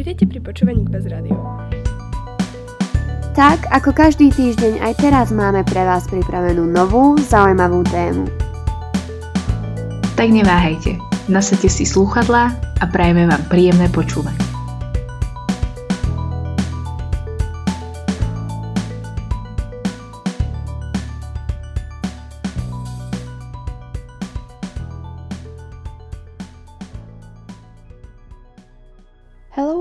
Vítejte pri počúvaní Bez Radio. Tak, ako každý týždeň, aj teraz máme pre vás pripravenú novú, zaujímavú tému. Tak neváhajte, nasadte si slúchadlá a prajme vám príjemné počúvanie.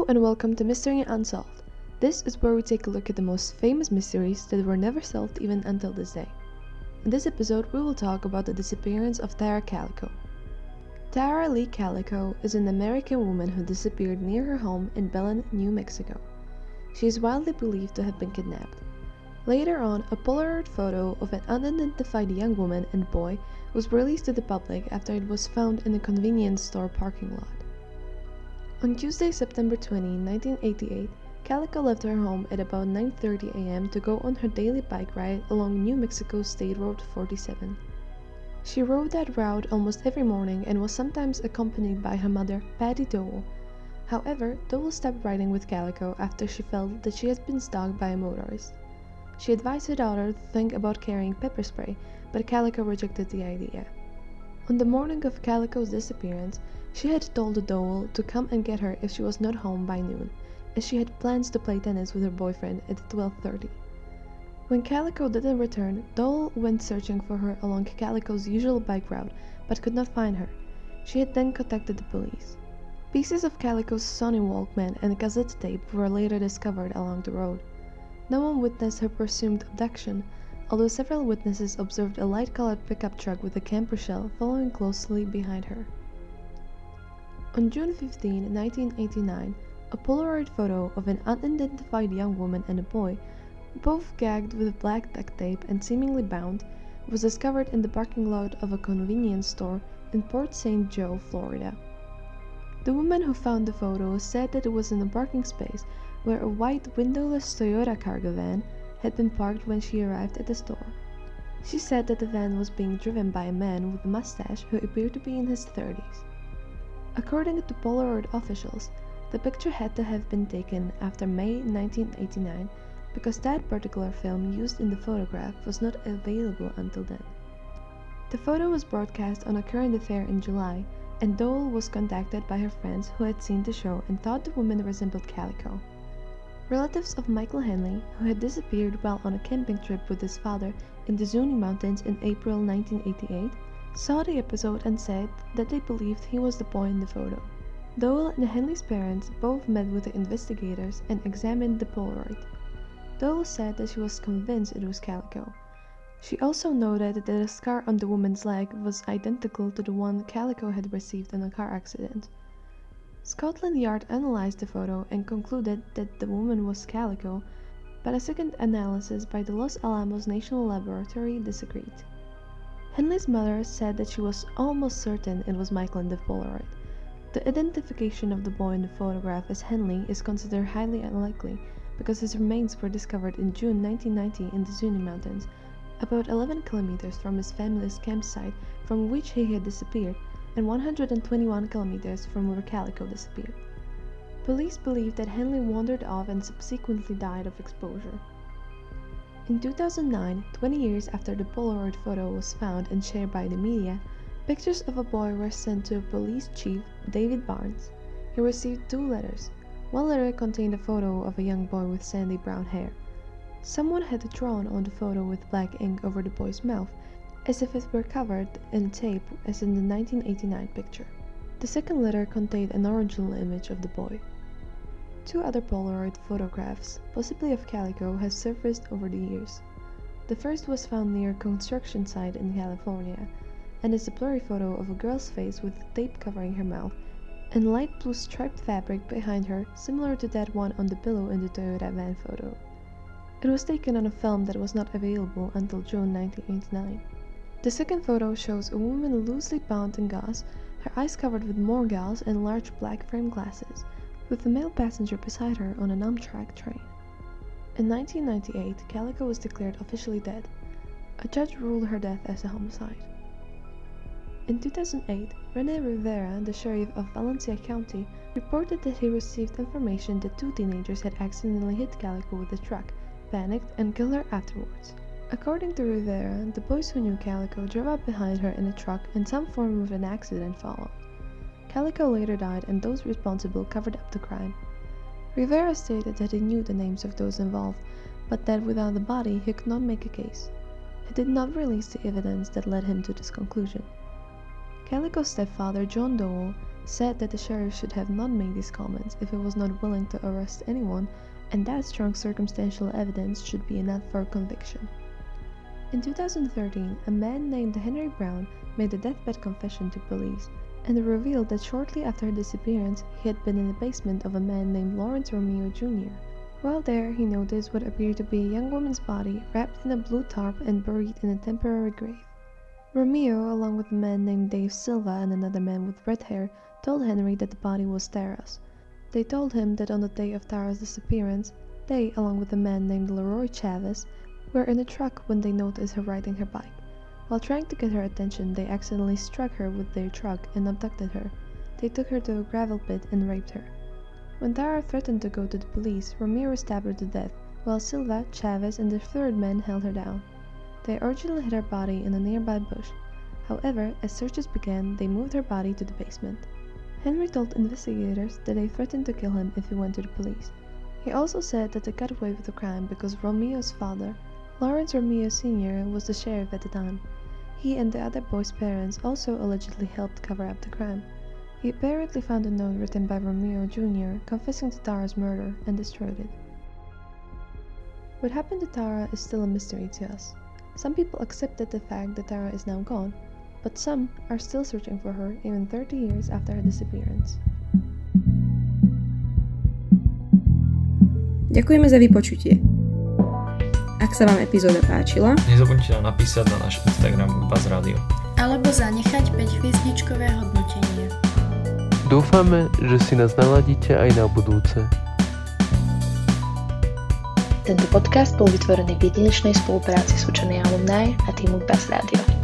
And welcome to Mystery Unsolved. This is where we take a look at the most famous mysteries that were never solved even until this day. In this episode, we will talk about the disappearance of Tara Calico. Tara Lee Calico is an American woman who disappeared near her home in Belen, New Mexico. She is widely believed to have been kidnapped. Later on, a Polaroid photo of an unidentified young woman and boy was released to the public after it was found in a convenience store parking lot. On Tuesday, September 20, 1988, Calico left her home at about 9:30 a.m. to go on her daily bike ride along New Mexico State Road 47. She rode that route almost every morning and was sometimes accompanied by her mother, Patty Doel. However, Doel stopped riding with Calico after she felt that she had been stalked by a motorist. She advised her daughter to think about carrying pepper spray, but Calico rejected the idea. On the morning of Calico's disappearance, she had told Doel to come and get her if she was not home by noon, as she had plans to play tennis with her boyfriend at 12:30. When Calico didn't return, Doel went searching for her along Calico's usual bike route, but could not find her. She had then contacted the police. Pieces of Calico's Sony Walkman and cassette tape were later discovered along the road. No one witnessed her presumed abduction, although several witnesses observed a light-colored pickup truck with a camper shell following closely behind her. On June 15, 1989, a Polaroid photo of an unidentified young woman and a boy, both gagged with black duct tape and seemingly bound, was discovered in the parking lot of a convenience store in Port St. Joe, Florida. The woman who found the photo said that it was in a parking space where a white windowless Toyota cargo van had been parked when she arrived at the store. She said that the van was being driven by a man with a mustache who appeared to be in his 30s. According to Polaroid officials, the picture had to have been taken after May 1989 because that particular film used in the photograph was not available until then. The photo was broadcast on a current affair in July, and Doel was contacted by her friends who had seen the show and thought the woman resembled Calico. Relatives of Michael Henley, who had disappeared while on a camping trip with his father in the Zuni Mountains in April 1988, saw the episode and said that they believed he was the boy in the photo. Doel and Henley's parents both met with the investigators and examined the Polaroid. Doel said that she was convinced it was Calico. She also noted that the scar on the woman's leg was identical to the one Calico had received in a car accident. Scotland Yard analyzed the photo and concluded that the woman was Calico, but a second analysis by the Los Alamos National Laboratory disagreed. Henley's mother said that she was almost certain it was Michael in the Polaroid. The identification of the boy in the photograph as Henley is considered highly unlikely because his remains were discovered in June 1990 in the Zuni Mountains, about 11 kilometers from his family's campsite from which he had disappeared and 121 kilometers from where Calico disappeared. Police believe that Henley wandered off and subsequently died of exposure. In 2009, 20 years after the Polaroid photo was found and shared by the media, pictures of a boy were sent to police chief David Barnes. He received two letters. One letter contained a photo of a young boy with sandy brown hair. Someone had drawn on the photo with black ink over the boy's mouth, as if it were covered in tape as in the 1989 picture. The second letter contained an original image of the boy. Two other Polaroid photographs, possibly of Calico, have surfaced over the years. The first was found near a construction site in California, and is a blurry photo of a girl's face with tape covering her mouth and light blue striped fabric behind her, similar to that one on the pillow in the Toyota van photo. It was taken on a film that was not available until June 1989. The second photo shows a woman loosely bound in gauze, her eyes covered with more gauze and large black frame glasses with a male passenger beside her on an Amtrak train. In 1998, Calico was declared officially dead. A judge ruled her death as a homicide. In 2008, Rene Rivera, the sheriff of Valencia County, reported that he received information that two teenagers had accidentally hit Calico with a truck, panicked, and killed her afterwards. According to Rivera, the boys who knew Calico drove up behind her in a truck and some form of an accident followed. Calico later died and those responsible covered up the crime. Rivera stated that he knew the names of those involved, but that without the body he could not make a case. He did not release the evidence that led him to this conclusion. Calico's stepfather, John Doel, said that the sheriff should have not made these comments if he was not willing to arrest anyone, and that strong circumstantial evidence should be enough for a conviction. In 2013, a man named Henry Brown made a deathbed confession to police and revealed that shortly after her disappearance, he had been in the basement of a man named Lawrence Romero Jr. While there, he noticed what appeared to be a young woman's body wrapped in a blue tarp and buried in a temporary grave. Romero, along with a man named Dave Silva and another man with red hair, told Henry that the body was Tara's. They told him that on the day of Tara's disappearance, they, along with a man named Leroy Chavez, were in a truck when they noticed her riding her bike. While trying to get her attention, they accidentally struck her with their truck and abducted her. They took her to a gravel pit and raped her. When Tara threatened to go to the police, Romero stabbed her to death, while Silva, Chavez, and the third man held her down. They originally hid her body in a nearby bush. However, as searches began, they moved her body to the basement. Henry told investigators that they threatened to kill him if he went to the police. He also said that they got away with the crime because Romero's father, Lawrence Romero Sr., was the sheriff at the time. He and the other boy's parents also allegedly helped cover up the crime. He apparently found a note written by Romero Jr. confessing to Tara's murder and destroyed it. What happened to Tara is still a mystery to us. Some people accepted the fact that Tara is now gone, but some are still searching for her even 30 years after her disappearance. Ďakujeme za vypočutie. Ak sa vám epizóda páčila, nezabudnite nám napísať na náš Instagram Buzz Radio. Alebo zanechať 5 hviezdičkové hodnotenie. Dúfame, že si nás naladíte aj na budúce. Tento podcast bol vytvorený v jedinečnej spolupráci s učenej alumni a týmu Buzz Radio.